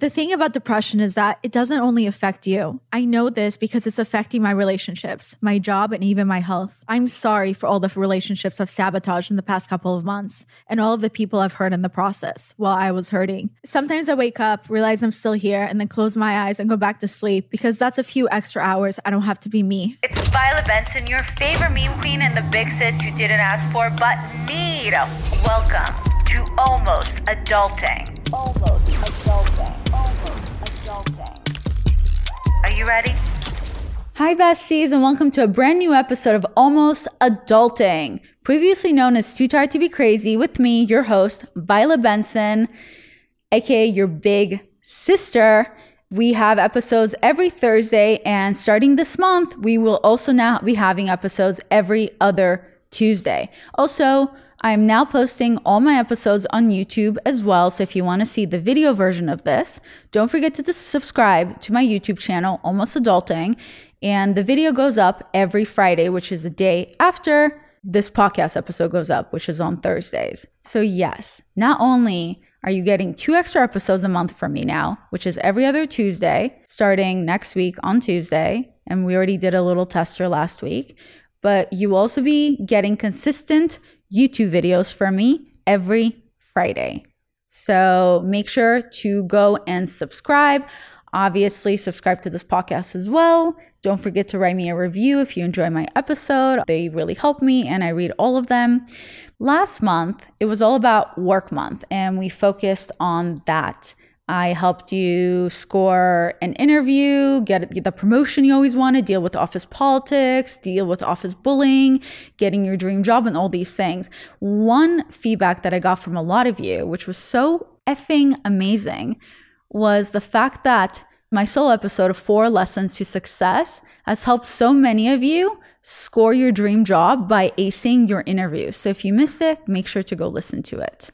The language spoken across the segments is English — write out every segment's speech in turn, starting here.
The thing about depression is that it doesn't only affect you. I know this because it's affecting my relationships, my job, and even my health. I'm sorry for all the relationships I've sabotaged in the past couple of months and all of the people I've hurt in the process while I was hurting. Sometimes I wake up, realize I'm still here, and then close my eyes and go back to sleep because that's a few extra hours I don't have to be me. It's Violet Benson, your favorite meme queen and the big sis you didn't ask for but need. Welcome to Almost Adulting. Almost Adulting. You ready? Hi, besties, and welcome to a brand new episode of Almost Adulting, previously known as Too Tired to Be Crazy, with me, your host, Violet Benson, aka your big sister. We have episodes every Thursday, and starting this month, we will also now be having episodes every other Tuesday. Also, I'm now posting all my episodes on YouTube as well. So if you want to see the video version of this, don't forget to subscribe to my YouTube channel, Almost Adulting. And the video goes up every Friday, which is the day after this podcast episode goes up, which is on Thursdays. So, yes, not only are you getting two extra episodes a month from me now, which is every other Tuesday, starting next week on Tuesday. And we already did a little tester last week, but you will also be getting consistent YouTube videos from me every Friday. So make sure to go and subscribe. Obviously, subscribe to this podcast as well. Don't forget to write me a review if you enjoy my episode. They really help me and I read all of them. Last month, it was all about work month, and we focused on that. I helped you score an interview, get the promotion you always wanted, deal with office politics, deal with office bullying, getting your dream job, and all these things. One feedback that I got from a lot of you, which was so effing amazing, was the fact that my solo episode of Four Lessons to Success has helped so many of you score your dream job by acing your interview. So if you missed it, make sure to go listen to it.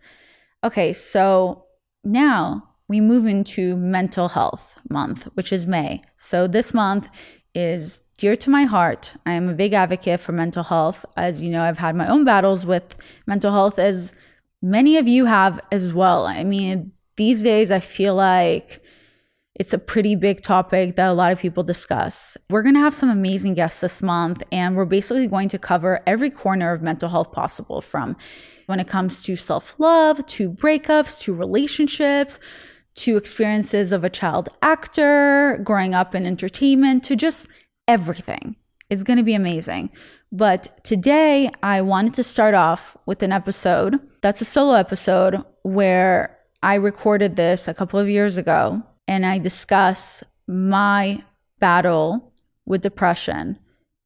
Okay, so now we move into mental health month, which is May. So this month is dear to my heart. I am a big advocate for mental health. As you know, I've had my own battles with mental health, as many of you have as well. I mean, these days I feel like it's a pretty big topic that a lot of people discuss. We're going to have some amazing guests this month, and we're basically going to cover every corner of mental health possible from when it comes to self love, to breakups, to relationships, to experiences of a child actor, growing up in entertainment, to just everything. It's going to be amazing. But today, I wanted to start off with an episode that's a solo episode where I recorded this a couple of years ago and I discuss my battle with depression.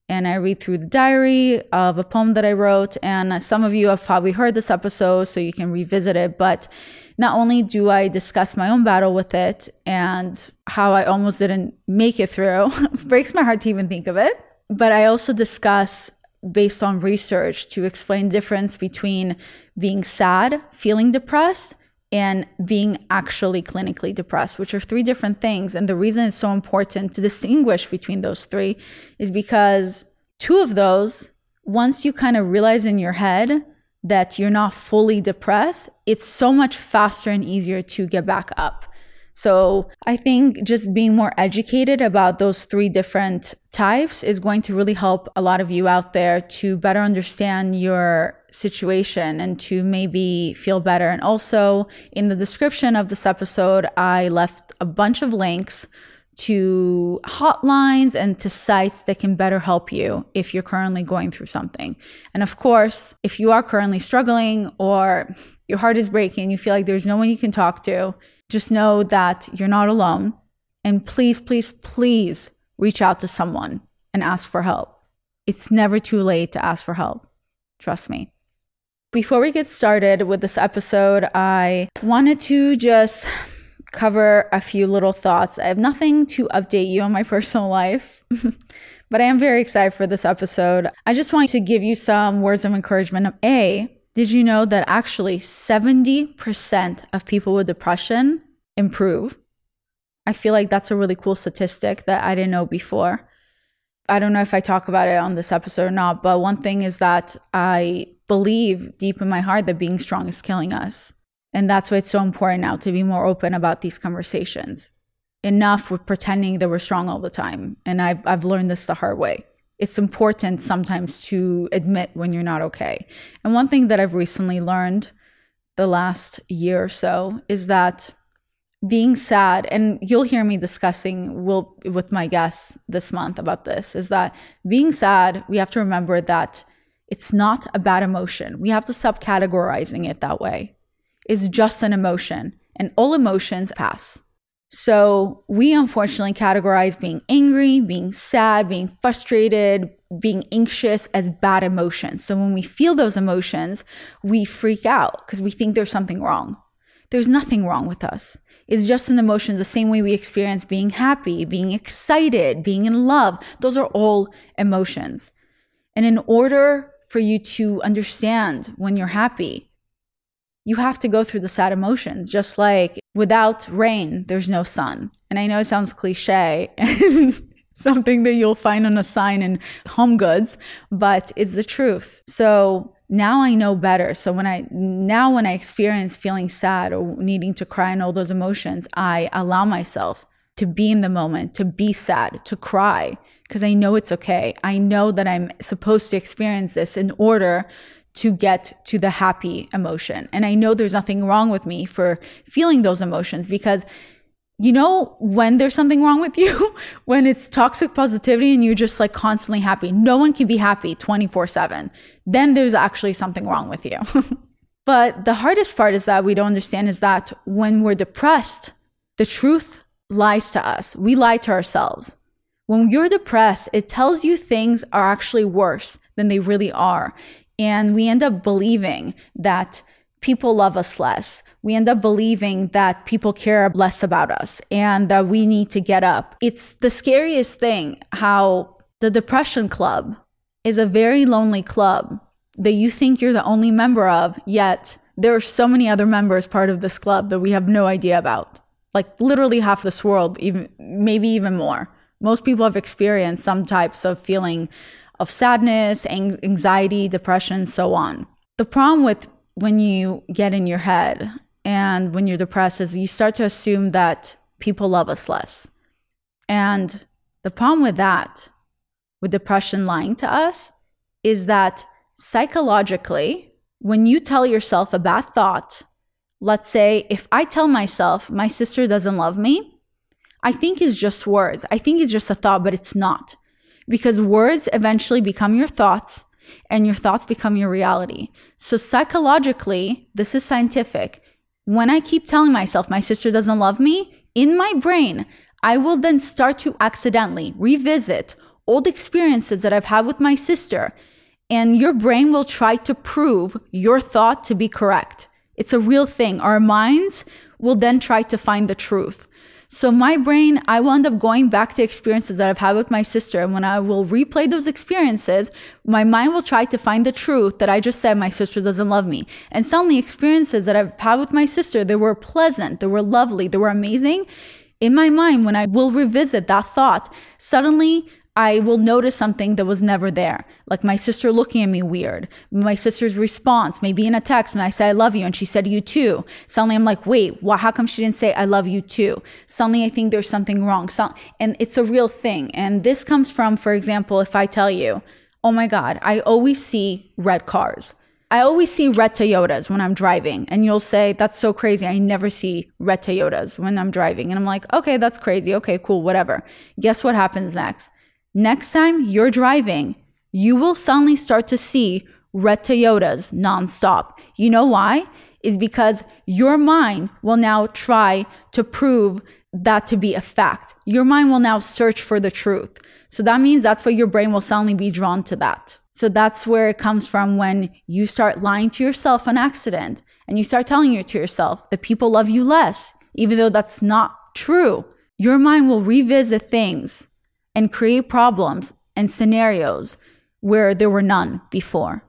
And I read through the diary of a poem that I wrote. And some of you have probably heard this episode, so you can revisit it. But not only do I discuss my own battle with it and how I almost didn't make it through, breaks my heart to even think of it, but I also discuss based on research to explain difference between being sad, feeling depressed, and being actually clinically depressed, which are three different things. And the reason it's so important to distinguish between those three is because two of those, once you kind of realize in your head that you're not fully depressed, it's so much faster and easier to get back up. So I think just being more educated about those three different types is going to really help a lot of you out there to better understand your situation and to maybe feel better. And also in the description of this episode, I left a bunch of links to hotlines and to sites that can better help you if you're currently going through something. And of course, if you are currently struggling or your heart is breaking, you feel like there's no one you can talk to, just know that you're not alone. And please, please, please reach out to someone and ask for help. It's never too late to ask for help. Trust me. Before we get started with this episode, I wanted to just cover a few little thoughts. I have nothing to update you on my personal life, but I am very excited for this episode. I just want to give you some words of encouragement. A, did you know that actually 70% of people with depression improve? I feel like that's a really cool statistic that I didn't know before. I don't know if I talk about it on this episode or not, but one thing is that I believe deep in my heart that being strong is killing us. And that's why it's so important now to be more open about these conversations. Enough with pretending that we're strong all the time. And I've, I've learned this the hard way. It's important sometimes to admit when you're not okay. And one thing that I've recently learned the last year or so is that being sad, and you'll hear me discussing will with my guests this month about this, is that being sad, we have to remember that it's not a bad emotion. We have to stop categorizing it that way is just an emotion, and all emotions pass. So we unfortunately categorize being angry, being sad, being frustrated, being anxious as bad emotions. So when we feel those emotions, we freak out because we think there's something wrong. There's nothing wrong with us. It's just an emotion, the same way we experience being happy, being excited, being in love. Those are all emotions. And in order for you to understand when you're happy, you have to go through the sad emotions, just like without rain, there's no sun. And I know it sounds cliche, and something that you'll find on a sign in home goods, but it's the truth. So now I know better. So when I now when I experience feeling sad or needing to cry and all those emotions, I allow myself to be in the moment, to be sad, to cry because I know it's okay. I know that I'm supposed to experience this in order to get to the happy emotion. And I know there's nothing wrong with me for feeling those emotions because you know when there's something wrong with you when it's toxic positivity and you're just like constantly happy no one can be happy 24/7 then there's actually something wrong with you. But the hardest part is that we don't understand is that when we're depressed the truth lies to us. We lie to ourselves. When you're depressed it tells you things are actually worse than they really are and we end up believing that people love us less. We end up believing that people care less about us and that we need to get up. It's the scariest thing how the depression club is a very lonely club that you think you're the only member of, yet there are so many other members part of this club that we have no idea about. Like literally half this world, even maybe even more. Most people have experienced some types of feeling of sadness, anxiety, depression, so on. The problem with when you get in your head and when you're depressed is you start to assume that people love us less. And the problem with that, with depression lying to us, is that psychologically, when you tell yourself a bad thought, let's say if I tell myself my sister doesn't love me, I think it's just words. I think it's just a thought, but it's not because words eventually become your thoughts and your thoughts become your reality. So, psychologically, this is scientific. When I keep telling myself my sister doesn't love me, in my brain, I will then start to accidentally revisit old experiences that I've had with my sister, and your brain will try to prove your thought to be correct. It's a real thing. Our minds will then try to find the truth. So my brain, I will end up going back to experiences that I've had with my sister. And when I will replay those experiences, my mind will try to find the truth that I just said my sister doesn't love me. And suddenly experiences that I've had with my sister, they were pleasant, they were lovely, they were amazing. In my mind, when I will revisit that thought, suddenly I will notice something that was never there. Like my sister looking at me weird. My sister's response, maybe in a text when I say I love you and she said you too. Suddenly I'm like, wait, well, how come she didn't say I love you too? Suddenly I think there's something wrong. So, and it's a real thing. And this comes from, for example, if I tell you, oh my God, I always see red cars. I always see red Toyotas when I'm driving. And you'll say, that's so crazy. I never see red Toyotas when I'm driving. And I'm like, okay, that's crazy. Okay, cool, whatever. Guess what happens next? Next time you're driving, you will suddenly start to see red Toyotas nonstop. You know why? Is because your mind will now try to prove that to be a fact. Your mind will now search for the truth. So that means that's why your brain will suddenly be drawn to that. So that's where it comes from when you start lying to yourself on accident and you start telling you to yourself that people love you less, even though that's not true. Your mind will revisit things and create problems and scenarios where there were none before.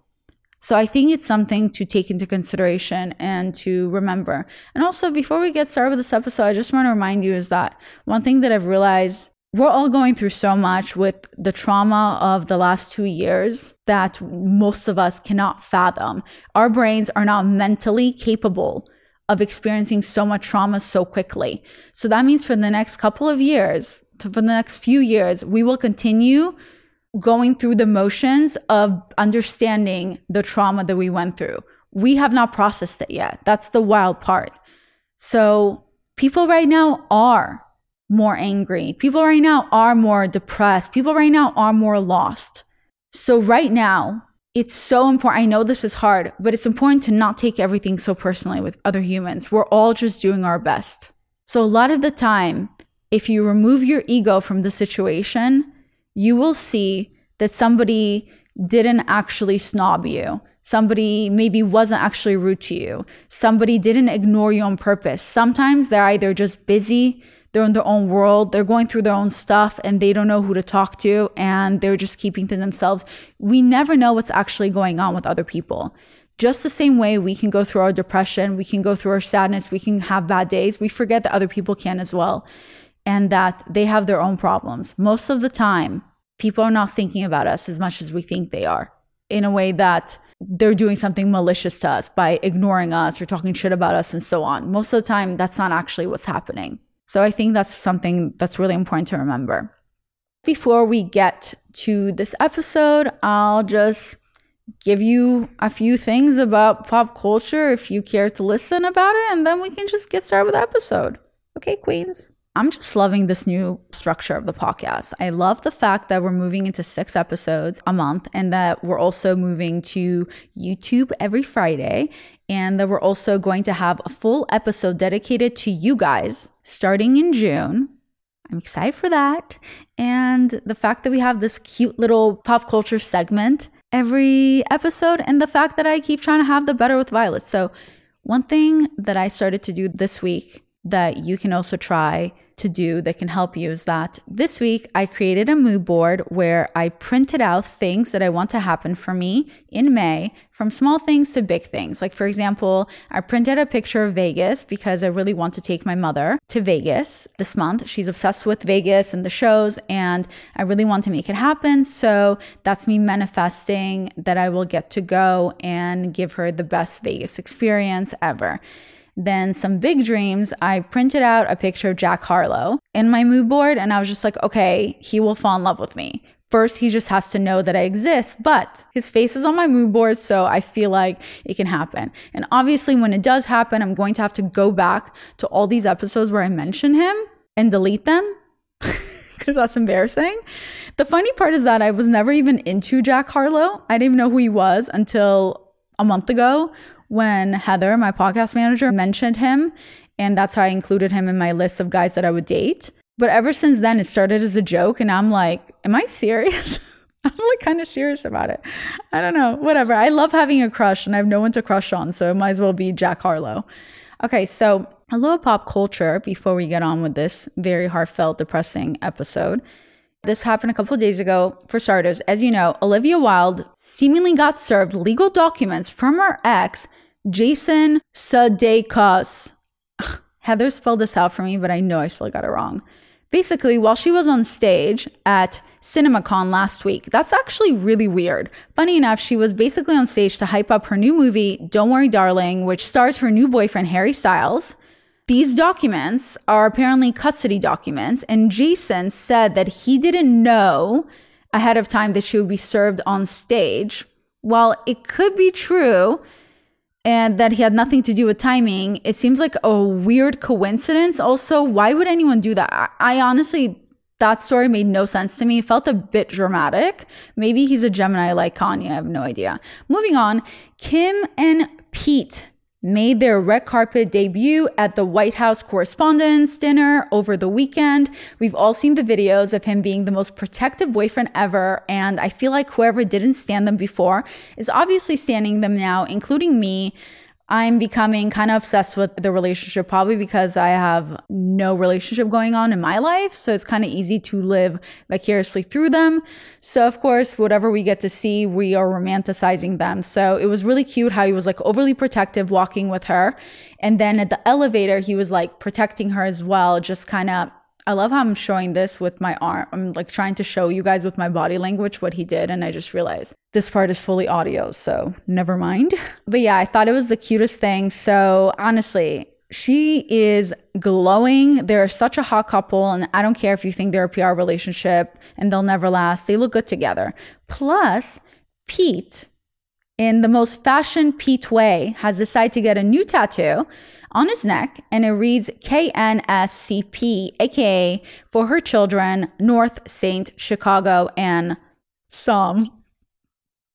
So I think it's something to take into consideration and to remember. And also, before we get started with this episode, I just want to remind you is that one thing that I've realized we're all going through so much with the trauma of the last two years that most of us cannot fathom. Our brains are not mentally capable of experiencing so much trauma so quickly. So that means for the next couple of years, for the next few years, we will continue going through the motions of understanding the trauma that we went through. We have not processed it yet. That's the wild part. So people right now are more angry. People right now are more depressed. People right now are more lost. So, right now, it's so important. I know this is hard, but it's important to not take everything so personally with other humans. We're all just doing our best. So, a lot of the time, if you remove your ego from the situation, you will see that somebody didn't actually snob you. Somebody maybe wasn't actually rude to you. Somebody didn't ignore you on purpose. Sometimes they're either just busy they're in their own world, they're going through their own stuff, and they don't know who to talk to, and they're just keeping to themselves. We never know what's actually going on with other people. Just the same way we can go through our depression, we can go through our sadness, we can have bad days, we forget that other people can as well, and that they have their own problems. Most of the time, people are not thinking about us as much as we think they are in a way that they're doing something malicious to us by ignoring us or talking shit about us and so on. Most of the time, that's not actually what's happening. So I think that's something that's really important to remember. Before we get to this episode, I'll just give you a few things about pop culture if you care to listen about it, and then we can just get started with the episode. Okay, Queens? I'm just loving this new structure of the podcast. I love the fact that we're moving into six episodes a month and that we're also moving to YouTube every Friday and that we're also going to have a full episode dedicated to you guys starting in June. I'm excited for that. And the fact that we have this cute little pop culture segment every episode, and the fact that I keep trying to have the better with Violet. So, one thing that I started to do this week that you can also try to do that can help you is that this week I created a mood board where I printed out things that I want to happen for me in May, from small things to big things. Like, for example, I printed a picture of Vegas because I really want to take my mother to Vegas this month. She's obsessed with Vegas and the shows, and I really want to make it happen. So that's me manifesting that I will get to go and give her the best Vegas experience ever. Then some big dreams, I printed out a picture of Jack Harlow in my mood board and I was just like, okay, he will fall in love with me. First, he just has to know that I exist, but his face is on my mood board, so I feel like it can happen. And obviously, when it does happen, I'm going to have to go back to all these episodes where I mention him and delete them because that's embarrassing. The funny part is that I was never even into Jack Harlow. I didn't even know who he was until a month ago when Heather, my podcast manager, mentioned him. And that's how I included him in my list of guys that I would date. But ever since then, it started as a joke. And I'm like, am I serious? I'm like kind of serious about it. I don't know. Whatever. I love having a crush and I have no one to crush on. So it might as well be Jack Harlow. Okay. So a little pop culture before we get on with this very heartfelt, depressing episode. This happened a couple days ago. For starters, as you know, Olivia Wilde seemingly got served legal documents from her ex, Jason Sudeikis. Heather spelled this out for me, but I know I still got it wrong. Basically, while she was on stage at CinemaCon last week, that's actually really weird. Funny enough, she was basically on stage to hype up her new movie, Don't Worry Darling, which stars her new boyfriend, Harry Styles. These documents are apparently custody documents, and Jason said that he didn't know ahead of time that she would be served on stage. While it could be true and that he had nothing to do with timing, it seems like a weird coincidence. Also, why would anyone do that? I, I honestly, that story made no sense to me. It felt a bit dramatic. Maybe he's a Gemini like Kanye. I have no idea. Moving on, Kim and Pete made their red carpet debut at the White House Correspondents' Dinner over the weekend. We've all seen the videos of him being the most protective boyfriend ever, and I feel like whoever didn't stand them before is obviously standing them now, including me. I'm becoming kind of obsessed with the relationship, probably because I have no relationship going on in my life. So it's kind of easy to live vicariously through them. So, of course, whatever we get to see, we are romanticizing them. So it was really cute how he was like overly protective walking with her. And then at the elevator, he was like protecting her as well, just kind of I love how I'm showing this with my arm. I'm like trying to show you guys with my body language what he did. And I just realized this part is fully audio. So never mind. But yeah, I thought it was the cutest thing. So honestly, she is glowing. They're such a hot couple. And I don't care if you think they're a PR relationship and they'll never last. They look good together. Plus, Pete, in the most fashion Pete way, has decided to get a new tattoo on his neck and it reads KNSCP, aka for her children, North Saint Chicago and Psalm.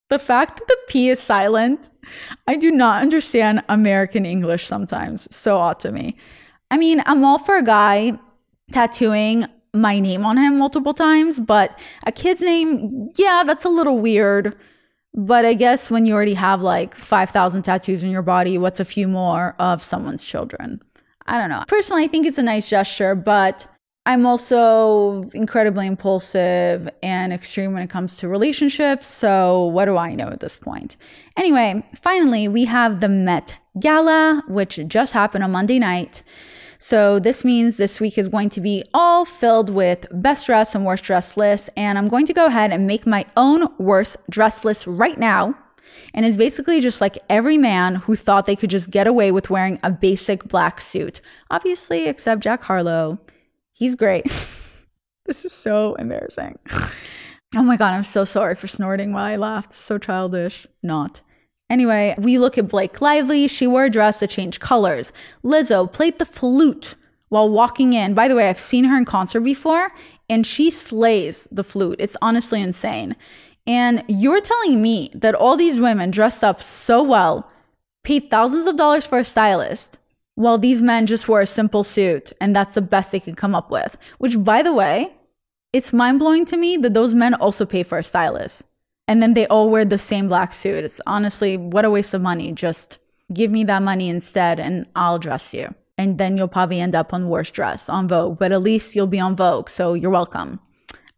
The fact that the P is silent, I do not understand American English sometimes. So odd to me. I mean, I'm all for a guy tattooing my name on him multiple times, but a kid's name, yeah, that's a little weird. But I guess when you already have like 5,000 tattoos in your body, what's a few more of someone's children? I don't know. Personally, I think it's a nice gesture, but I'm also incredibly impulsive and extreme when it comes to relationships. So, what do I know at this point? Anyway, finally, we have the Met Gala, which just happened on Monday night. So this means this week is going to be all filled with best dress and worst dress lists. And I'm going to go ahead and make my own worst dress list right now. And it's basically just like every man who thought they could just get away with wearing a basic black suit. Obviously, except Jack Harlow. He's great. this is so embarrassing. Oh my God, I'm so sorry for snorting while I laughed. So childish. Not. Anyway, we look at Blake Lively. She wore a dress that changed colors. Lizzo played the flute while walking in. By the way, I've seen her in concert before and she slays the flute. It's honestly insane. And you're telling me that all these women dressed up so well, paid thousands of dollars for a stylist, while these men just wore a simple suit and that's the best they could come up with. Which, by the way, it's mind blowing to me that those men also pay for a stylist and then they all wear the same black suit. It's honestly what a waste of money. Just give me that money instead and I'll dress you. And then you'll probably end up on worst dress on Vogue, but at least you'll be on Vogue, so you're welcome.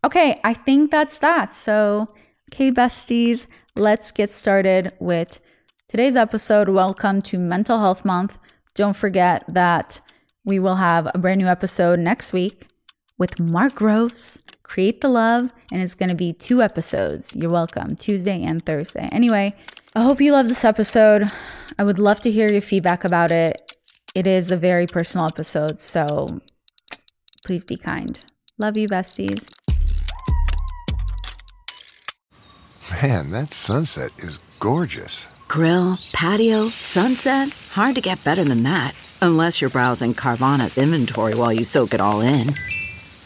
Okay, I think that's that. So, okay, besties, let's get started with today's episode. Welcome to Mental Health Month. Don't forget that we will have a brand new episode next week with Mark Groves Create the Love, and it's going to be two episodes. You're welcome, Tuesday and Thursday. Anyway, I hope you love this episode. I would love to hear your feedback about it. It is a very personal episode, so please be kind. Love you, besties. Man, that sunset is gorgeous. Grill, patio, sunset. Hard to get better than that. Unless you're browsing Carvana's inventory while you soak it all in.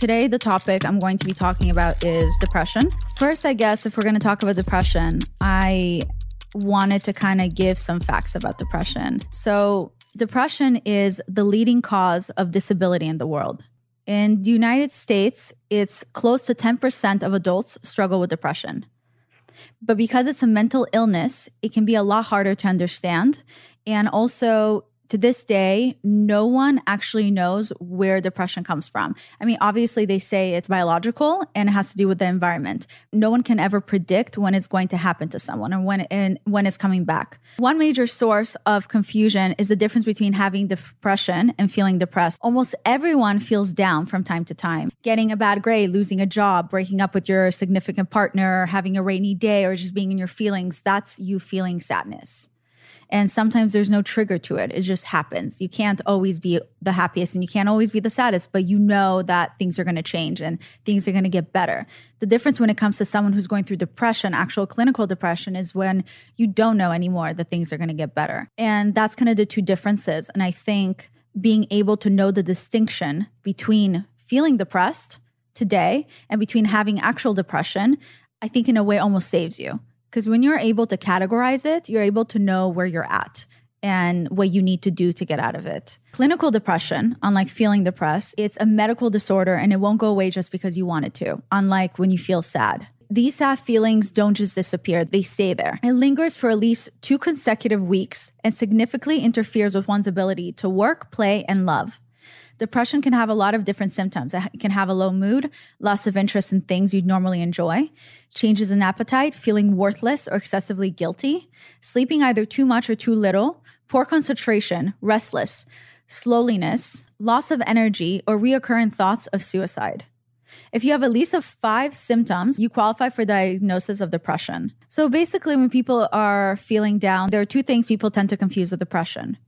Today, the topic I'm going to be talking about is depression. First, I guess if we're going to talk about depression, I wanted to kind of give some facts about depression. So, depression is the leading cause of disability in the world. In the United States, it's close to 10% of adults struggle with depression. But because it's a mental illness, it can be a lot harder to understand. And also, to this day, no one actually knows where depression comes from. I mean, obviously, they say it's biological and it has to do with the environment. No one can ever predict when it's going to happen to someone or when and when it's coming back. One major source of confusion is the difference between having depression and feeling depressed. Almost everyone feels down from time to time. Getting a bad grade, losing a job, breaking up with your significant partner, having a rainy day, or just being in your feelings, that's you feeling sadness. And sometimes there's no trigger to it. It just happens. You can't always be the happiest and you can't always be the saddest, but you know that things are going to change and things are going to get better. The difference when it comes to someone who's going through depression, actual clinical depression, is when you don't know anymore that things are going to get better. And that's kind of the two differences. And I think being able to know the distinction between feeling depressed today and between having actual depression, I think in a way almost saves you because when you're able to categorize it, you're able to know where you're at and what you need to do to get out of it. Clinical depression, unlike feeling depressed, it's a medical disorder and it won't go away just because you want it to, unlike when you feel sad. These sad feelings don't just disappear, they stay there. It lingers for at least two consecutive weeks and significantly interferes with one's ability to work, play, and love. Depression can have a lot of different symptoms. It can have a low mood, loss of interest in things you'd normally enjoy, changes in appetite, feeling worthless or excessively guilty, sleeping either too much or too little, poor concentration, restless, slowness, loss of energy, or reoccurring thoughts of suicide. If you have at least of five symptoms, you qualify for diagnosis of depression. So basically, when people are feeling down, there are two things people tend to confuse with depression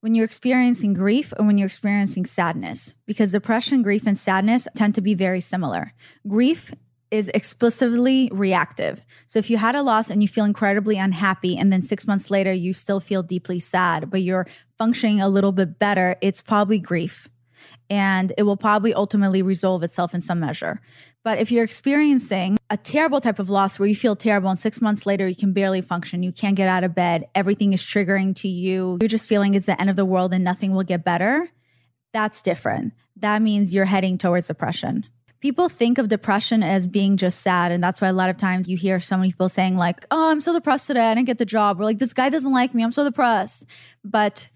when you're experiencing grief or when you're experiencing sadness, because depression, grief, and sadness tend to be very similar. Grief is explicitly reactive. So if you had a loss and you feel incredibly unhappy, and then six months later you still feel deeply sad, but you're functioning a little bit better, it's probably grief. And it will probably ultimately resolve itself in some measure. But if you're experiencing a terrible type of loss where you feel terrible and six months later you can barely function, you can't get out of bed, everything is triggering to you, you're just feeling it's the end of the world and nothing will get better, that's different. That means you're heading towards depression. People think of depression as being just sad. And that's why a lot of times you hear so many people saying, like, oh, I'm so depressed today. I didn't get the job. Or like, this guy doesn't like me. I'm so depressed. But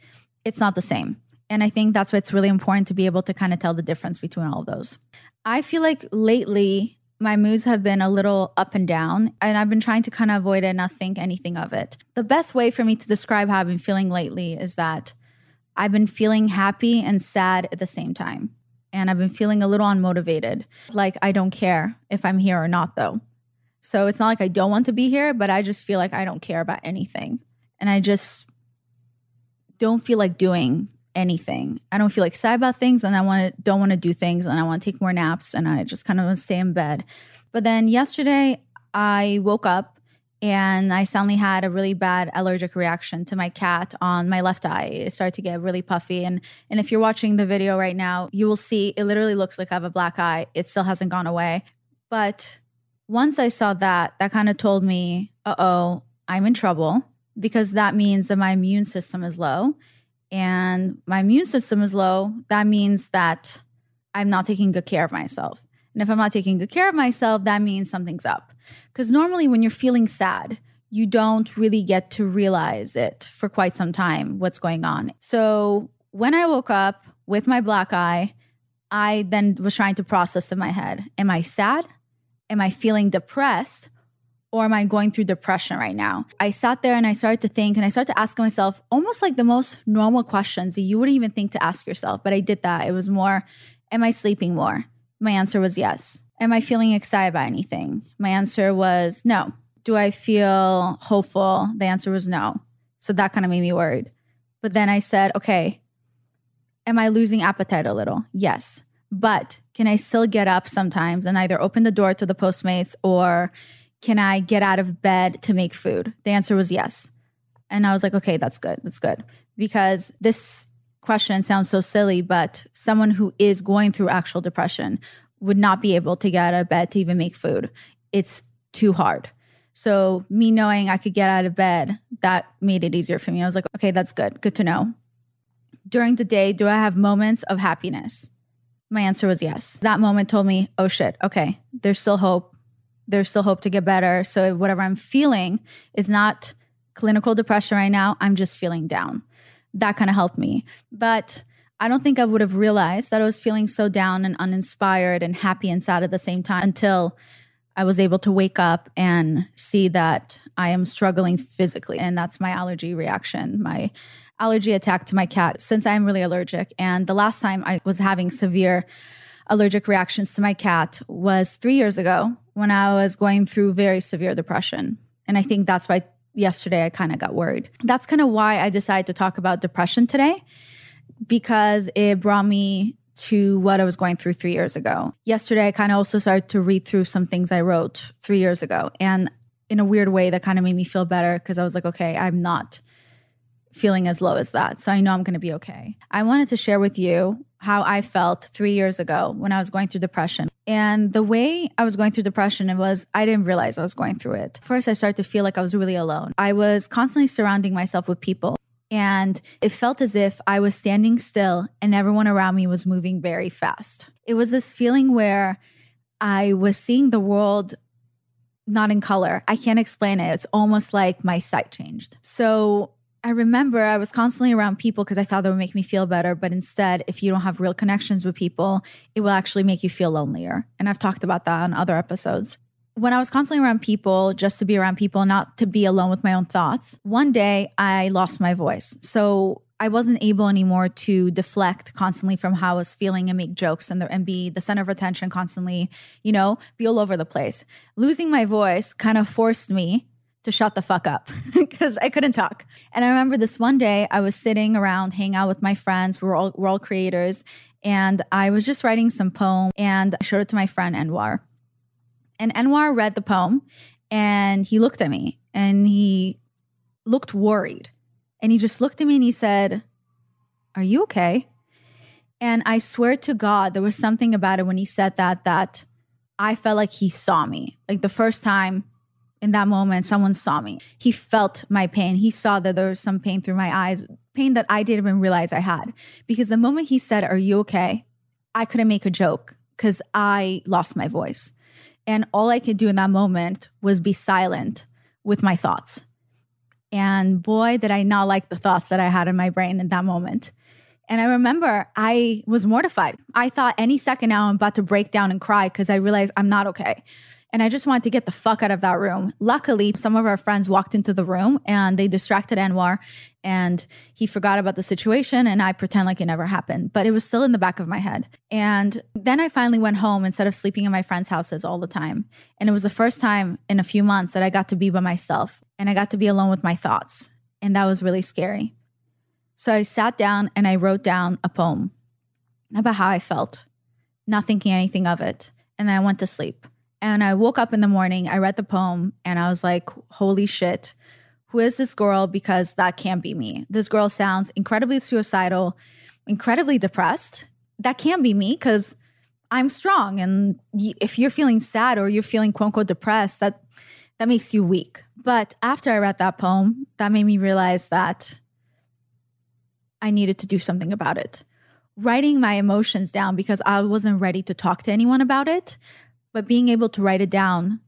it's not the same. And I think that's why it's really important to be able to kind of tell the difference between all of those. I feel like lately my moods have been a little up and down, and I've been trying to kind of avoid it and not think anything of it. The best way for me to describe how I've been feeling lately is that I've been feeling happy and sad at the same time. And I've been feeling a little unmotivated. Like I don't care if I'm here or not, though. So it's not like I don't want to be here, but I just feel like I don't care about anything. And I just don't feel like doing anything. I don't feel like sad about things and I want to don't want to do things and I want to take more naps and I just kind of want to stay in bed. But then yesterday I woke up and I suddenly had a really bad allergic reaction to my cat on my left eye. It started to get really puffy and and if you're watching the video right now, you will see it literally looks like I have a black eye. It still hasn't gone away. But once I saw that, that kind of told me, "Uh-oh, I'm in trouble." Because that means that my immune system is low and my immune system is low, that means that I'm not taking good care of myself. And if I'm not taking good care of myself, that means something's up. Because normally, when you're feeling sad, you don't really get to realize it for quite some time what's going on. So when I woke up with my black eye, I then was trying to process in my head Am I sad? Am I feeling depressed? Or am I going through depression right now? I sat there and I started to think and I started to ask myself almost like the most normal questions that you wouldn't even think to ask yourself. But I did that. It was more, am I sleeping more? My answer was yes. Am I feeling excited by anything? My answer was no. Do I feel hopeful? The answer was no. So that kind of made me worried. But then I said, okay, am I losing appetite a little? Yes. But can I still get up sometimes and either open the door to the Postmates or can I get out of bed to make food? The answer was yes. And I was like, okay, that's good. That's good. Because this question sounds so silly, but someone who is going through actual depression would not be able to get out of bed to even make food. It's too hard. So, me knowing I could get out of bed, that made it easier for me. I was like, okay, that's good. Good to know. During the day, do I have moments of happiness? My answer was yes. That moment told me, oh shit, okay, there's still hope there's still hope to get better. So whatever I'm feeling is not clinical depression right now. I'm just feeling down. that kind of helped me. But I don't think I would have realized that I was feeling so down and uninspired and happy and sad at the same time until I was able to wake up and see that I am struggling physically. And that's my allergy reaction, my allergy attack to my cat, since I'm really allergic. And the last time I was having severe allergic reactions to my cat was three years ago when I was going through very severe depression. And I think that's why yesterday I kind of got worried. That's kind of why I decided to talk about depression today because it brought me to what I was going through three years ago. Yesterday, I kind of also started to read through some things I wrote three years ago. And in a weird way, that kind of made me feel better because I was like, okay, I'm not feeling as low as that. So I know I'm going to be okay. I wanted to share with you how I felt three years ago when I was going through depression. And the way I was going through depression, it was, I didn't realize I was going through it. First, I started to feel like I was really alone. I was constantly surrounding myself with people and it felt as if I was standing still and everyone around me was moving very fast. It was this feeling where I was seeing the world not in color. I can't explain it. It's almost like my sight changed. So I remember I was constantly around people because I thought that would make me feel better. But instead, if you don't have real connections with people, it will actually make you feel lonelier. And I've talked about that on other episodes when I was constantly around people, just to be around people, not to be alone with my own thoughts, one day I lost my voice. So I wasn't able anymore to deflect constantly from how I was feeling and make jokes and, the, and be the center of attention constantly, you know, be all over the place. Losing my voice kind of forced me to shut the fuck up because I couldn't talk. And I remember this one day I was sitting around, hanging out with my friends. We're all, we're all creators. And I was just writing some poem and I showed it to my friend Anwar. And Anwar read the poem and he looked at me and he looked worried. And he just looked at me and he said, Are you okay? And I swear to God, there was something about it when he said that that I felt like he saw me. Like the first time in that moment, someone saw me. He felt my pain. He saw that there was some pain through my eyes, pain that I didn't even realize I had. Because the moment he said, Are you okay? I couldn't make a joke because I lost my voice. And all I could do in that moment was be silent with my thoughts. And boy, did I not like the thoughts that I had in my brain in that moment. And I remember I was mortified. I thought any second now I'm about to break down and cry because I realized I'm not okay. And I just wanted to get the fuck out of that room. Luckily, some of our friends walked into the room and they distracted Anwar and he forgot about the situation and I pretend like it never happened. But it was still in the back of my head. And then I finally went home instead of sleeping in my friends' houses all the time. And it was the first time in a few months that I got to be by myself and I got to be alone with my thoughts. And that was really scary. So I sat down and I wrote down a poem about how I felt, not thinking anything of it. And then I went to sleep. And I woke up in the morning, I read the poem, and I was like, holy shit, who is this girl? Because that can't be me. This girl sounds incredibly suicidal, incredibly depressed. That can't be me because I'm strong. And if you're feeling sad or you're feeling quote unquote depressed, that that makes you weak. But after I read that poem, that made me realize that I needed to do something about it. Writing my emotions down because I wasn't ready to talk to anyone about it but being able to write it down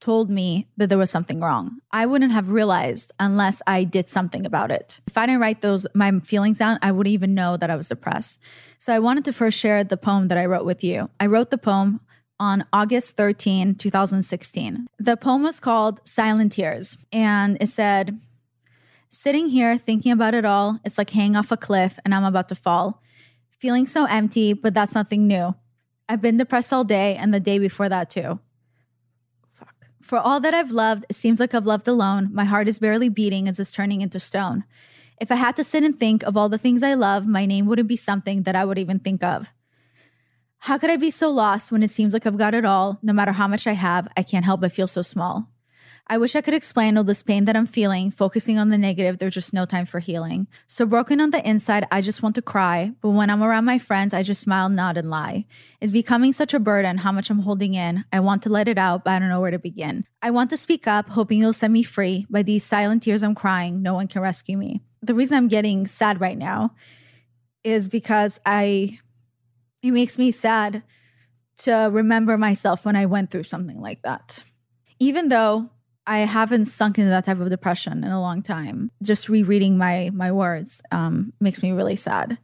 told me that there was something wrong. I wouldn't have realized unless I did something about it. If I didn't write those my feelings down, I wouldn't even know that I was depressed. So I wanted to first share the poem that I wrote with you. I wrote the poem on August 13, 2016. The poem was called Silent Tears and it said, Sitting here thinking about it all, it's like hanging off a cliff and I'm about to fall. Feeling so empty, but that's nothing new. I've been depressed all day and the day before that too. Fuck. For all that I've loved, it seems like I've loved alone. My heart is barely beating as it's turning into stone. If I had to sit and think of all the things I love, my name wouldn't be something that I would even think of. How could I be so lost when it seems like I've got it all? No matter how much I have, I can't help but feel so small. I wish I could explain all this pain that I'm feeling, focusing on the negative, there's just no time for healing. So broken on the inside, I just want to cry, but when I'm around my friends, I just smile, nod, and lie. It's becoming such a burden how much I'm holding in. I want to let it out, but I don't know where to begin. I want to speak up, hoping you'll set me free. By these silent tears I'm crying, no one can rescue me. The reason I'm getting sad right now is because I, it makes me sad to remember myself when I went through something like that. Even though I haven't sunk into that type of depression in a long time. Just rereading my my words um, makes me really sad.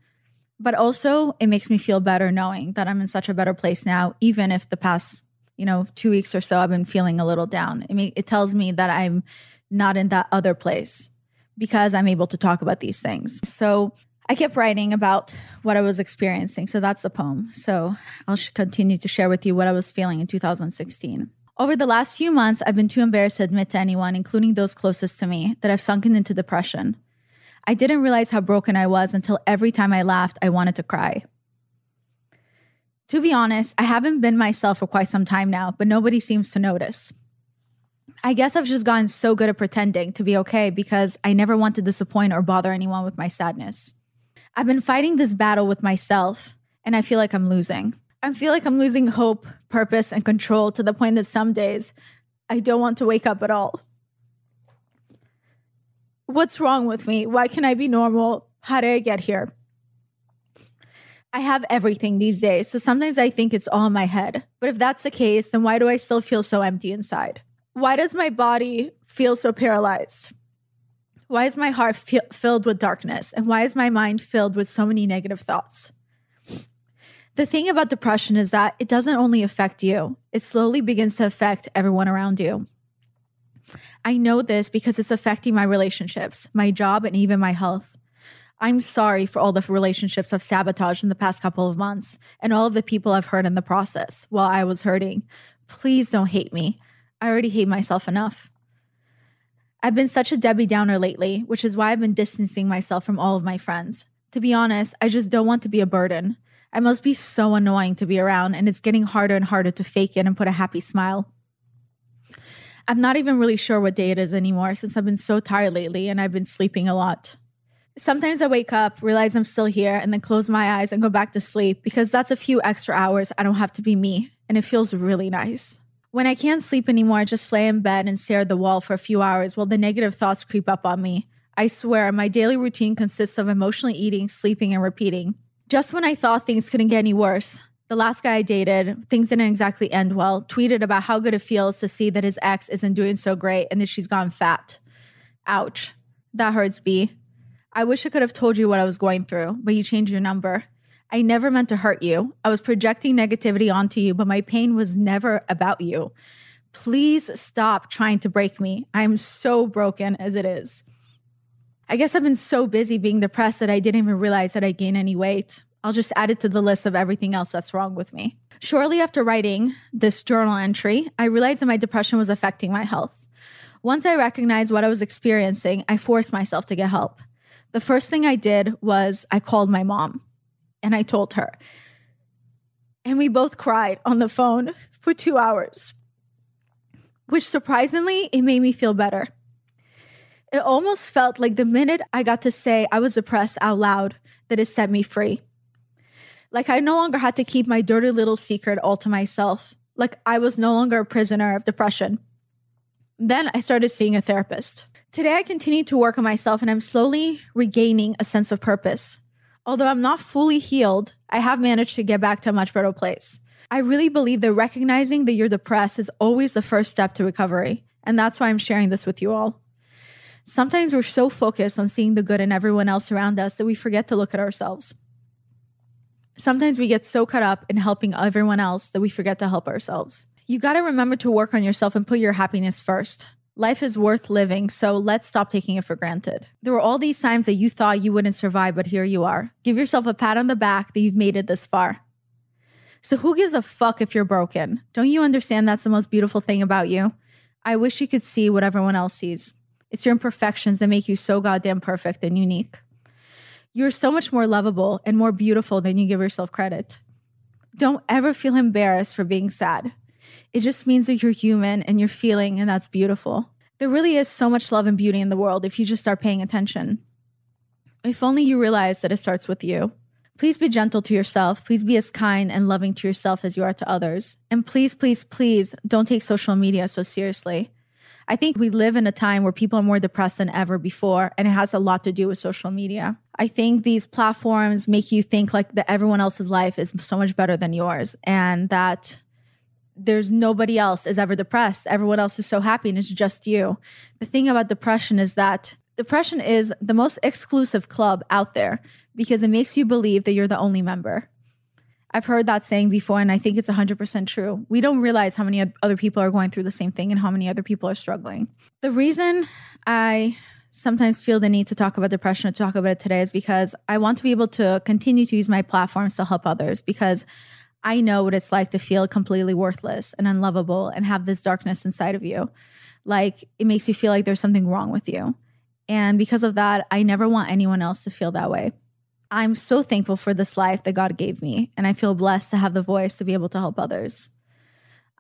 But also, it makes me feel better knowing that I'm in such a better place now, even if the past, you know, two weeks or so I've been feeling a little down. I mean, it tells me that I'm not in that other place because I'm able to talk about these things. So I kept writing about what I was experiencing. So that's the poem. So I'll continue to share with you what I was feeling in 2016. Over the last few months, I've been too embarrassed to admit to anyone, including those closest to me, that I've sunken into depression. I didn't realize how broken I was until every time I laughed, I wanted to cry. To be honest, I haven't been myself for quite some time now, but nobody seems to notice. I guess I've just gotten so good at pretending to be okay because I never want to disappoint or bother anyone with my sadness. I've been fighting this battle with myself, and I feel like I'm losing. I feel like I'm losing hope, purpose, and control to the point that some days I don't want to wake up at all. What's wrong with me? Why can I be normal? How did I get here? I have everything these days, so sometimes I think it's all in my head. But if that's the case, then why do I still feel so empty inside? Why does my body feel so paralyzed? Why is my heart f- filled with darkness? And why is my mind filled with so many negative thoughts? The thing about depression is that it doesn't only affect you, it slowly begins to affect everyone around you. I know this because it's affecting my relationships, my job, and even my health. I'm sorry for all the relationships I've sabotaged in the past couple of months and all of the people I've hurt in the process while I was hurting. Please don't hate me. I already hate myself enough. I've been such a Debbie Downer lately, which is why I've been distancing myself from all of my friends. To be honest, I just don't want to be a burden. I must be so annoying to be around, and it's getting harder and harder to fake it and put a happy smile. I'm not even really sure what day it is anymore since I've been so tired lately and I've been sleeping a lot. Sometimes I wake up, realize I'm still here, and then close my eyes and go back to sleep because that's a few extra hours I don't have to be me, and it feels really nice. When I can't sleep anymore, I just lay in bed and stare at the wall for a few hours while the negative thoughts creep up on me. I swear, my daily routine consists of emotionally eating, sleeping, and repeating. Just when I thought things couldn't get any worse, the last guy I dated, things didn't exactly end well, tweeted about how good it feels to see that his ex isn't doing so great and that she's gone fat. Ouch. That hurts, B. I wish I could have told you what I was going through, but you changed your number. I never meant to hurt you. I was projecting negativity onto you, but my pain was never about you. Please stop trying to break me. I am so broken as it is. I guess I've been so busy being depressed that I didn't even realize that I gained any weight. I'll just add it to the list of everything else that's wrong with me. Shortly after writing this journal entry, I realized that my depression was affecting my health. Once I recognized what I was experiencing, I forced myself to get help. The first thing I did was I called my mom and I told her. And we both cried on the phone for two hours, which surprisingly, it made me feel better. It almost felt like the minute I got to say I was depressed out loud, that it set me free. Like I no longer had to keep my dirty little secret all to myself. Like I was no longer a prisoner of depression. Then I started seeing a therapist. Today I continue to work on myself and I'm slowly regaining a sense of purpose. Although I'm not fully healed, I have managed to get back to a much better place. I really believe that recognizing that you're depressed is always the first step to recovery. And that's why I'm sharing this with you all. Sometimes we're so focused on seeing the good in everyone else around us that we forget to look at ourselves. Sometimes we get so caught up in helping everyone else that we forget to help ourselves. You got to remember to work on yourself and put your happiness first. Life is worth living, so let's stop taking it for granted. There were all these times that you thought you wouldn't survive, but here you are. Give yourself a pat on the back that you've made it this far. So, who gives a fuck if you're broken? Don't you understand that's the most beautiful thing about you? I wish you could see what everyone else sees. It's your imperfections that make you so goddamn perfect and unique. You're so much more lovable and more beautiful than you give yourself credit. Don't ever feel embarrassed for being sad. It just means that you're human and you're feeling, and that's beautiful. There really is so much love and beauty in the world if you just start paying attention. If only you realize that it starts with you. Please be gentle to yourself. Please be as kind and loving to yourself as you are to others. And please, please, please don't take social media so seriously. I think we live in a time where people are more depressed than ever before, and it has a lot to do with social media. I think these platforms make you think like that everyone else's life is so much better than yours, and that there's nobody else is ever depressed. Everyone else is so happy and it's just you. The thing about depression is that depression is the most exclusive club out there because it makes you believe that you're the only member. I've heard that saying before, and I think it's 100% true. We don't realize how many other people are going through the same thing and how many other people are struggling. The reason I sometimes feel the need to talk about depression or talk about it today is because I want to be able to continue to use my platforms to help others because I know what it's like to feel completely worthless and unlovable and have this darkness inside of you. Like it makes you feel like there's something wrong with you. And because of that, I never want anyone else to feel that way. I'm so thankful for this life that God gave me, and I feel blessed to have the voice to be able to help others.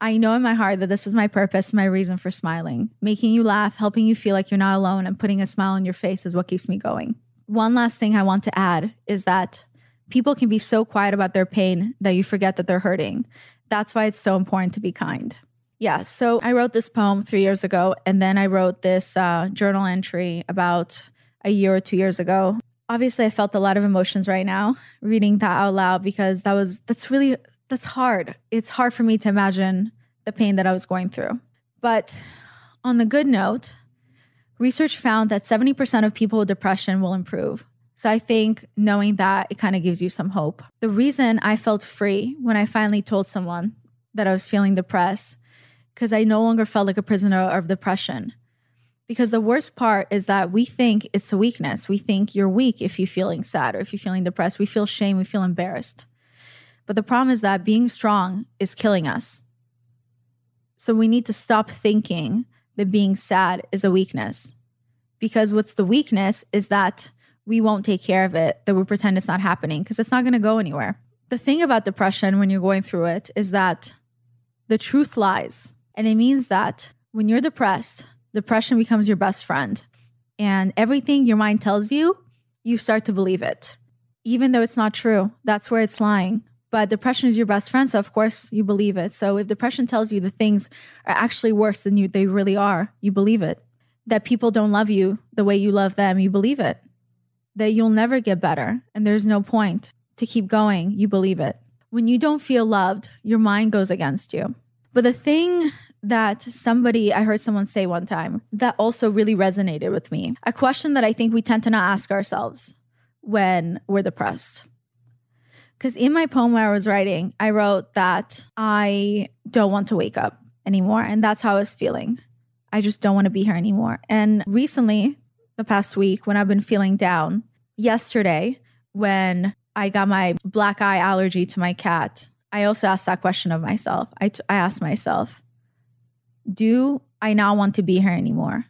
I know in my heart that this is my purpose, my reason for smiling. Making you laugh, helping you feel like you're not alone, and putting a smile on your face is what keeps me going. One last thing I want to add is that people can be so quiet about their pain that you forget that they're hurting. That's why it's so important to be kind. Yeah, so I wrote this poem three years ago, and then I wrote this uh, journal entry about a year or two years ago. Obviously, I felt a lot of emotions right now reading that out loud because that was that's really that's hard. It's hard for me to imagine the pain that I was going through. But on the good note, research found that 70% of people with depression will improve. So I think knowing that it kind of gives you some hope. The reason I felt free when I finally told someone that I was feeling depressed because I no longer felt like a prisoner of depression. Because the worst part is that we think it's a weakness. We think you're weak if you're feeling sad or if you're feeling depressed. We feel shame, we feel embarrassed. But the problem is that being strong is killing us. So we need to stop thinking that being sad is a weakness. Because what's the weakness is that we won't take care of it, that we pretend it's not happening because it's not going to go anywhere. The thing about depression when you're going through it is that the truth lies. And it means that when you're depressed, depression becomes your best friend. And everything your mind tells you, you start to believe it. Even though it's not true, that's where it's lying. But depression is your best friend, so of course you believe it. So if depression tells you the things are actually worse than you they really are, you believe it. That people don't love you the way you love them, you believe it. That you'll never get better and there's no point to keep going, you believe it. When you don't feel loved, your mind goes against you. But the thing that somebody, I heard someone say one time that also really resonated with me, a question that I think we tend to not ask ourselves when we're depressed because in my poem where I was writing, I wrote that I don't want to wake up anymore. And that's how I was feeling. I just don't want to be here anymore. And recently, the past week, when I've been feeling down, yesterday, when I got my black eye allergy to my cat, I also asked that question of myself. I, t- I asked myself, do I not want to be here anymore?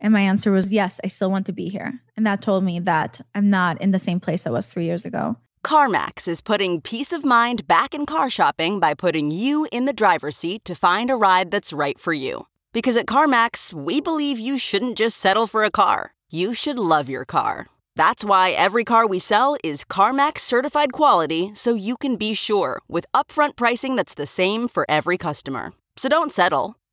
And my answer was yes, I still want to be here. And that told me that I'm not in the same place I was three years ago. CarMax is putting peace of mind back in car shopping by putting you in the driver's seat to find a ride that's right for you. Because at CarMax, we believe you shouldn't just settle for a car, you should love your car. That's why every car we sell is CarMax certified quality so you can be sure with upfront pricing that's the same for every customer. So don't settle.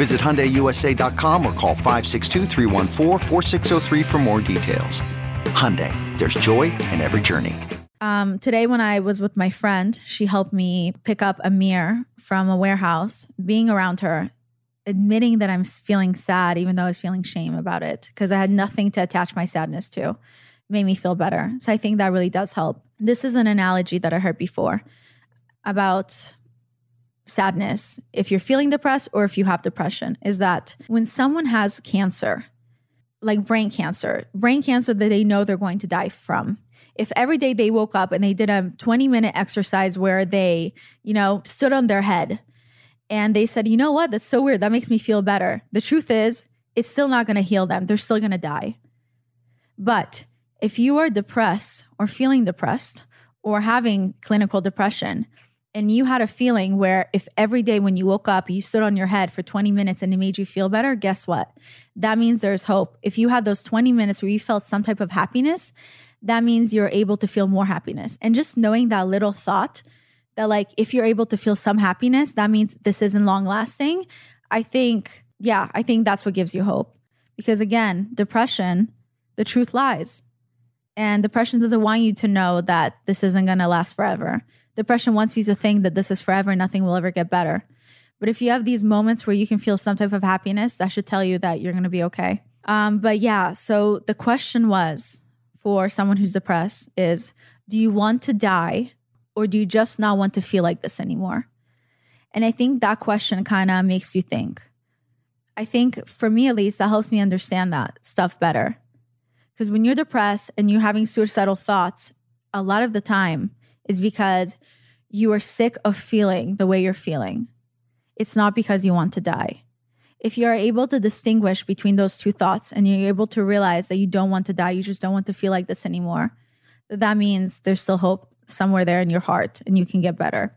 Visit HyundaiUSA.com or call 562 for more details. Hyundai, there's joy in every journey. Um, today, when I was with my friend, she helped me pick up a mirror from a warehouse. Being around her, admitting that I'm feeling sad, even though I was feeling shame about it, because I had nothing to attach my sadness to, made me feel better. So I think that really does help. This is an analogy that I heard before about sadness, if you're feeling depressed or if you have depression, is that when someone has cancer, like brain cancer, brain cancer that they know they're going to die from, if every day they woke up and they did a 20 minute exercise where they, you know, stood on their head and they said, you know what, that's so weird. That makes me feel better. The truth is, it's still not going to heal them. They're still going to die. But if you are depressed or feeling depressed or having clinical depression, and you had a feeling where if every day when you woke up, you stood on your head for 20 minutes and it made you feel better, guess what? That means there's hope. If you had those 20 minutes where you felt some type of happiness, that means you're able to feel more happiness. And just knowing that little thought that, like, if you're able to feel some happiness, that means this isn't long lasting. I think, yeah, I think that's what gives you hope. Because again, depression, the truth lies. And depression doesn't want you to know that this isn't going to last forever. Depression wants you to think that this is forever, nothing will ever get better. But if you have these moments where you can feel some type of happiness, that should tell you that you're going to be okay. Um, but yeah, so the question was for someone who's depressed is do you want to die or do you just not want to feel like this anymore? And I think that question kind of makes you think. I think for me at least, that helps me understand that stuff better. Because when you're depressed and you're having suicidal thoughts, a lot of the time is because you are sick of feeling the way you're feeling. It's not because you want to die. If you are able to distinguish between those two thoughts and you're able to realize that you don't want to die, you just don't want to feel like this anymore, that means there's still hope somewhere there in your heart and you can get better.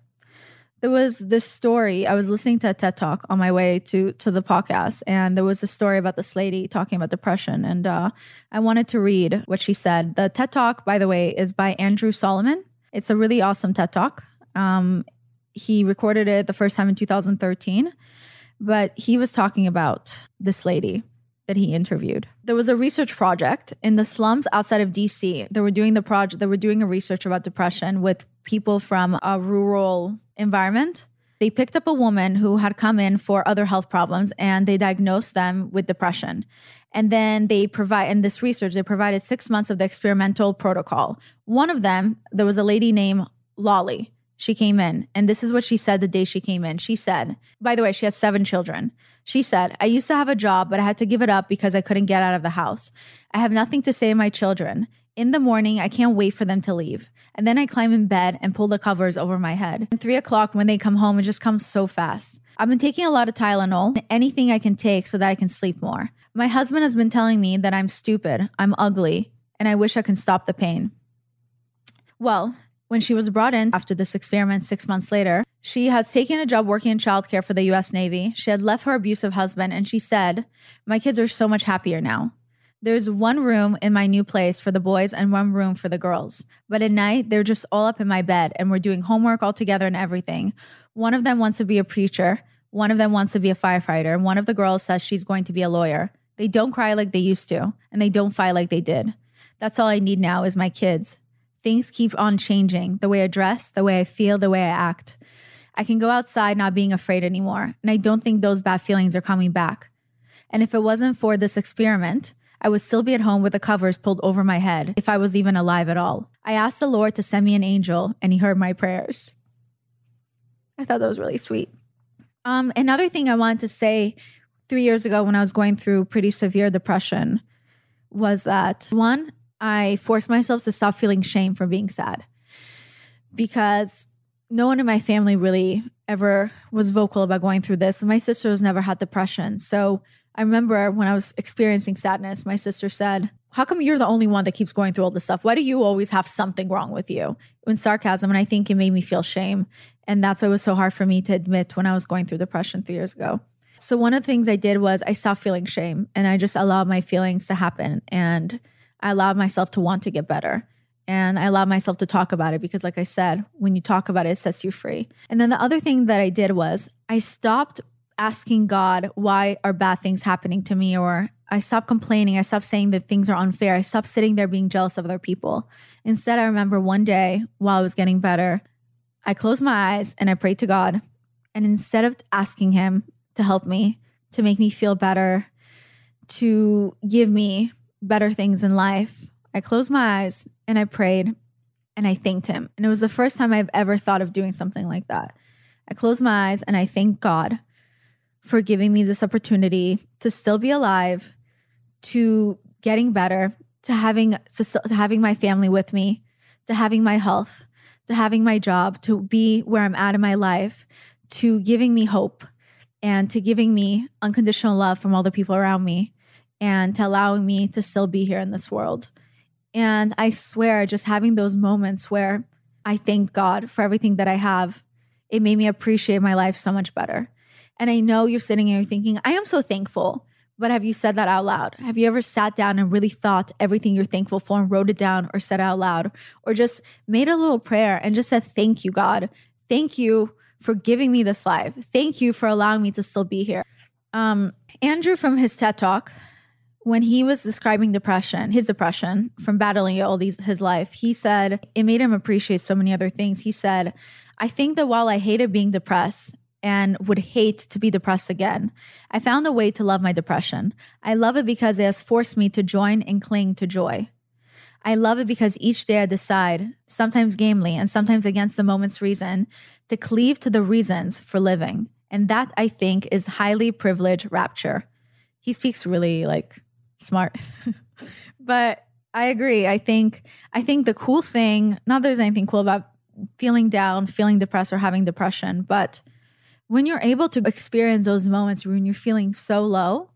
There was this story. I was listening to a TED talk on my way to to the podcast, and there was a story about this lady talking about depression. And uh, I wanted to read what she said. The TED talk, by the way, is by Andrew Solomon. It's a really awesome TED talk. Um, he recorded it the first time in 2013, but he was talking about this lady that he interviewed. There was a research project in the slums outside of DC. They were doing the project, they were doing a research about depression with people from a rural environment. They picked up a woman who had come in for other health problems and they diagnosed them with depression. And then they provide, in this research, they provided six months of the experimental protocol. One of them, there was a lady named Lolly. She came in, and this is what she said the day she came in. She said, by the way, she has seven children. She said, I used to have a job, but I had to give it up because I couldn't get out of the house. I have nothing to say to my children. In the morning, I can't wait for them to leave. And then I climb in bed and pull the covers over my head. And three o'clock, when they come home, it just comes so fast. I've been taking a lot of Tylenol, anything I can take so that I can sleep more. My husband has been telling me that I'm stupid, I'm ugly, and I wish I can stop the pain. Well, when she was brought in after this experiment six months later, she has taken a job working in childcare for the US Navy. She had left her abusive husband, and she said, My kids are so much happier now. There's one room in my new place for the boys and one room for the girls. But at night, they're just all up in my bed and we're doing homework all together and everything. One of them wants to be a preacher, one of them wants to be a firefighter, and one of the girls says she's going to be a lawyer. They don't cry like they used to, and they don't fight like they did. That's all I need now is my kids. Things keep on changing the way I dress, the way I feel, the way I act. I can go outside not being afraid anymore, and I don't think those bad feelings are coming back. And if it wasn't for this experiment, I would still be at home with the covers pulled over my head if I was even alive at all. I asked the Lord to send me an angel, and He heard my prayers. I thought that was really sweet. Um, another thing I wanted to say three years ago when I was going through pretty severe depression was that one, I forced myself to stop feeling shame for being sad because no one in my family really ever was vocal about going through this. My sister has never had depression. So I remember when I was experiencing sadness, my sister said, How come you're the only one that keeps going through all this stuff? Why do you always have something wrong with you? In sarcasm. And I think it made me feel shame. And that's why it was so hard for me to admit when I was going through depression three years ago. So one of the things I did was I stopped feeling shame and I just allowed my feelings to happen and I allowed myself to want to get better. And I allowed myself to talk about it because, like I said, when you talk about it, it sets you free. And then the other thing that I did was I stopped asking God, why are bad things happening to me? Or I stopped complaining. I stopped saying that things are unfair. I stopped sitting there being jealous of other people. Instead, I remember one day while I was getting better, I closed my eyes and I prayed to God. And instead of asking Him to help me, to make me feel better, to give me better things in life, I closed my eyes and I prayed and I thanked Him. And it was the first time I've ever thought of doing something like that. I closed my eyes and I thanked God for giving me this opportunity to still be alive, to getting better, to having to having my family with me, to having my health, to having my job, to be where I'm at in my life, to giving me hope and to giving me unconditional love from all the people around me and to allowing me to still be here in this world. And I swear, just having those moments where I thank God for everything that I have it made me appreciate my life so much better. And I know you're sitting here thinking, I am so thankful. But have you said that out loud? Have you ever sat down and really thought everything you're thankful for and wrote it down or said out loud or just made a little prayer and just said, Thank you, God. Thank you for giving me this life. Thank you for allowing me to still be here. Um, Andrew from his TED Talk, when he was describing depression, his depression from battling all these his life, he said it made him appreciate so many other things. He said, I think that while I hated being depressed and would hate to be depressed again, I found a way to love my depression. I love it because it has forced me to join and cling to joy. I love it because each day I decide, sometimes gamely and sometimes against the moment's reason, to cleave to the reasons for living. And that I think is highly privileged rapture. He speaks really like smart. but I agree. I think I think the cool thing, not that there's anything cool about feeling down, feeling depressed or having depression, but when you're able to experience those moments when you're feeling so low,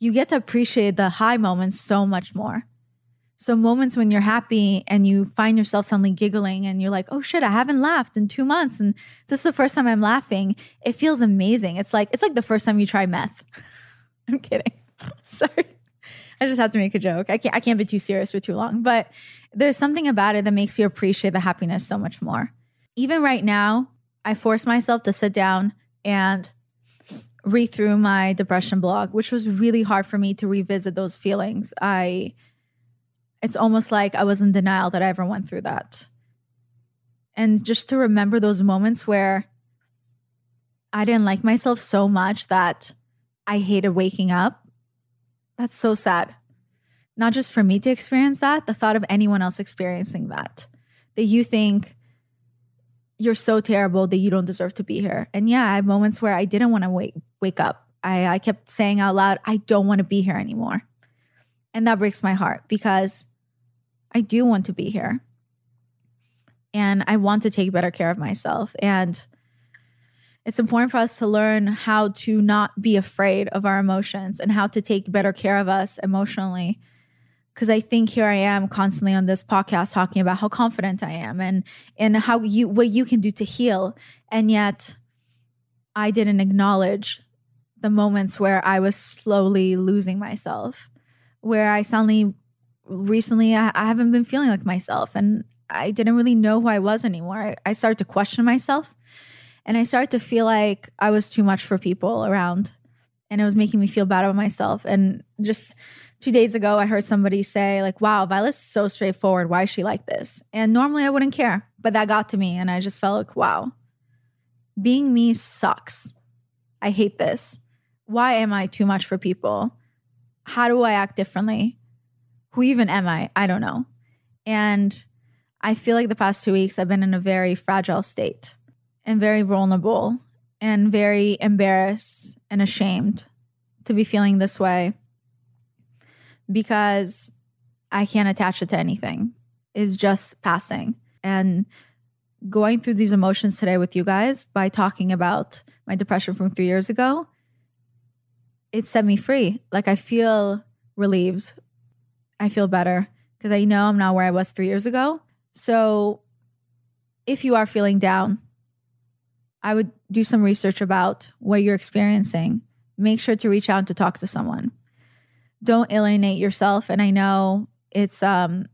you get to appreciate the high moments so much more. So moments when you're happy and you find yourself suddenly giggling and you're like, "Oh shit, I haven't laughed in 2 months and this is the first time I'm laughing." It feels amazing. It's like it's like the first time you try meth. I'm kidding. Sorry. I just have to make a joke. I can't I can't be too serious for too long, but there's something about it that makes you appreciate the happiness so much more. Even right now, I forced myself to sit down and read through my depression blog, which was really hard for me to revisit those feelings. I it's almost like I was in denial that I ever went through that. And just to remember those moments where I didn't like myself so much that I hated waking up, that's so sad. Not just for me to experience that, the thought of anyone else experiencing that. That you think you're so terrible that you don't deserve to be here. And yeah, I had moments where I didn't want to wake wake up. I, I kept saying out loud, I don't want to be here anymore. And that breaks my heart because I do want to be here. And I want to take better care of myself. And it's important for us to learn how to not be afraid of our emotions and how to take better care of us emotionally. Because I think here I am constantly on this podcast talking about how confident I am and and how you what you can do to heal. And yet I didn't acknowledge the moments where I was slowly losing myself, where I suddenly recently I, I, haven't been feeling like myself and I didn't really know who I was anymore. I, I started to question myself and I started to feel like I was too much for people around and it was making me feel bad about myself. And just two days ago, I heard somebody say, like, wow, Violet's so straightforward. Why is she like this? And normally I wouldn't care, but that got to me. And I just felt like, wow, being me sucks. I hate this. Why am I too much for people? How do I act differently? who even am I? I don't know. And I feel like the past two weeks I've been in a very fragile state and very vulnerable and very embarrassed and ashamed to be feeling this way because I can't attach it to anything. It's just passing. And going through these emotions today with you guys by talking about my depression from three years ago, it set me free. Like I feel relieved I feel better because I know I'm not where I was three years ago. So if you are feeling down, I would do some research about what you're experiencing. Make sure to reach out to talk to someone. Don't alienate yourself. And I know it's um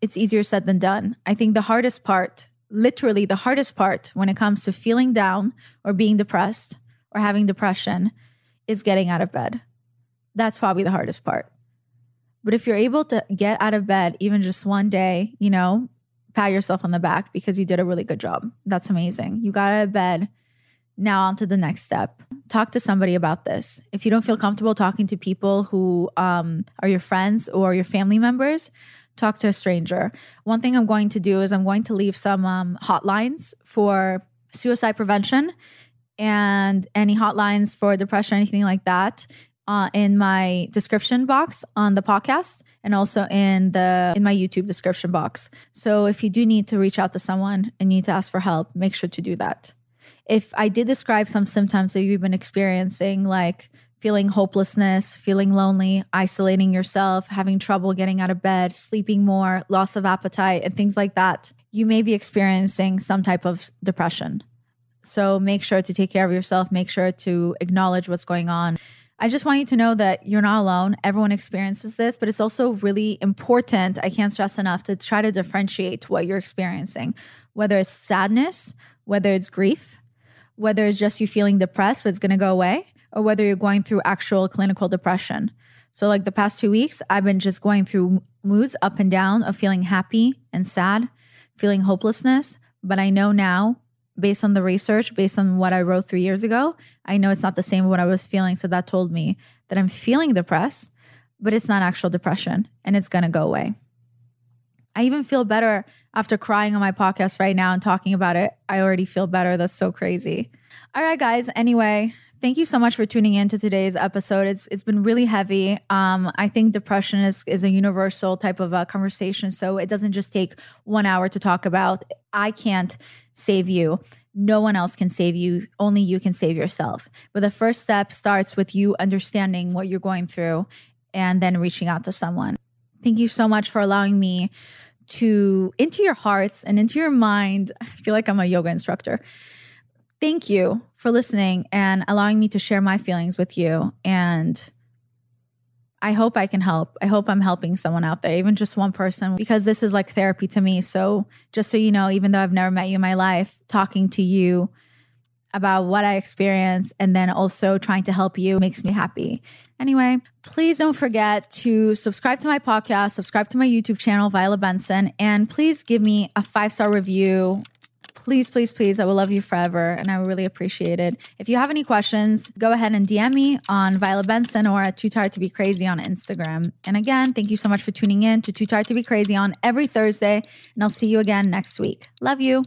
it's easier said than done. I think the hardest part, literally the hardest part when it comes to feeling down or being depressed or having depression is getting out of bed. That's probably the hardest part. But if you're able to get out of bed even just one day, you know, pat yourself on the back because you did a really good job. That's amazing. You got out of bed. Now on to the next step. Talk to somebody about this. If you don't feel comfortable talking to people who um, are your friends or your family members, talk to a stranger. One thing I'm going to do is I'm going to leave some um, hotlines for suicide prevention and any hotlines for depression, anything like that uh, in my description box on the podcast and also in the in my YouTube description box. So if you do need to reach out to someone and need to ask for help, make sure to do that. If I did describe some symptoms that you've been experiencing, like feeling hopelessness, feeling lonely, isolating yourself, having trouble getting out of bed, sleeping more, loss of appetite, and things like that, you may be experiencing some type of depression. So make sure to take care of yourself, make sure to acknowledge what's going on. I just want you to know that you're not alone. Everyone experiences this, but it's also really important. I can't stress enough to try to differentiate what you're experiencing, whether it's sadness, whether it's grief, whether it's just you feeling depressed, but it's going to go away, or whether you're going through actual clinical depression. So, like the past two weeks, I've been just going through moods up and down of feeling happy and sad, feeling hopelessness. But I know now based on the research, based on what I wrote three years ago, I know it's not the same what I was feeling. So that told me that I'm feeling depressed, but it's not actual depression and it's going to go away. I even feel better after crying on my podcast right now and talking about it. I already feel better. That's so crazy. All right, guys. Anyway, thank you so much for tuning in to today's episode. It's it's been really heavy. Um, I think depression is is a universal type of a conversation, so it doesn't just take one hour to talk about. I can't save you. No one else can save you. Only you can save yourself. But the first step starts with you understanding what you're going through and then reaching out to someone. Thank you so much for allowing me to into your hearts and into your mind. I feel like I'm a yoga instructor. Thank you for listening and allowing me to share my feelings with you. And I hope I can help. I hope I'm helping someone out there, even just one person, because this is like therapy to me. So, just so you know, even though I've never met you in my life, talking to you about what I experience and then also trying to help you makes me happy. Anyway, please don't forget to subscribe to my podcast, subscribe to my YouTube channel, Violet Benson, and please give me a five star review. Please, please, please. I will love you forever and I really appreciate it. If you have any questions, go ahead and DM me on Violet Benson or at Too Tired to Be Crazy on Instagram. And again, thank you so much for tuning in to Too Tired to Be Crazy on every Thursday. And I'll see you again next week. Love you.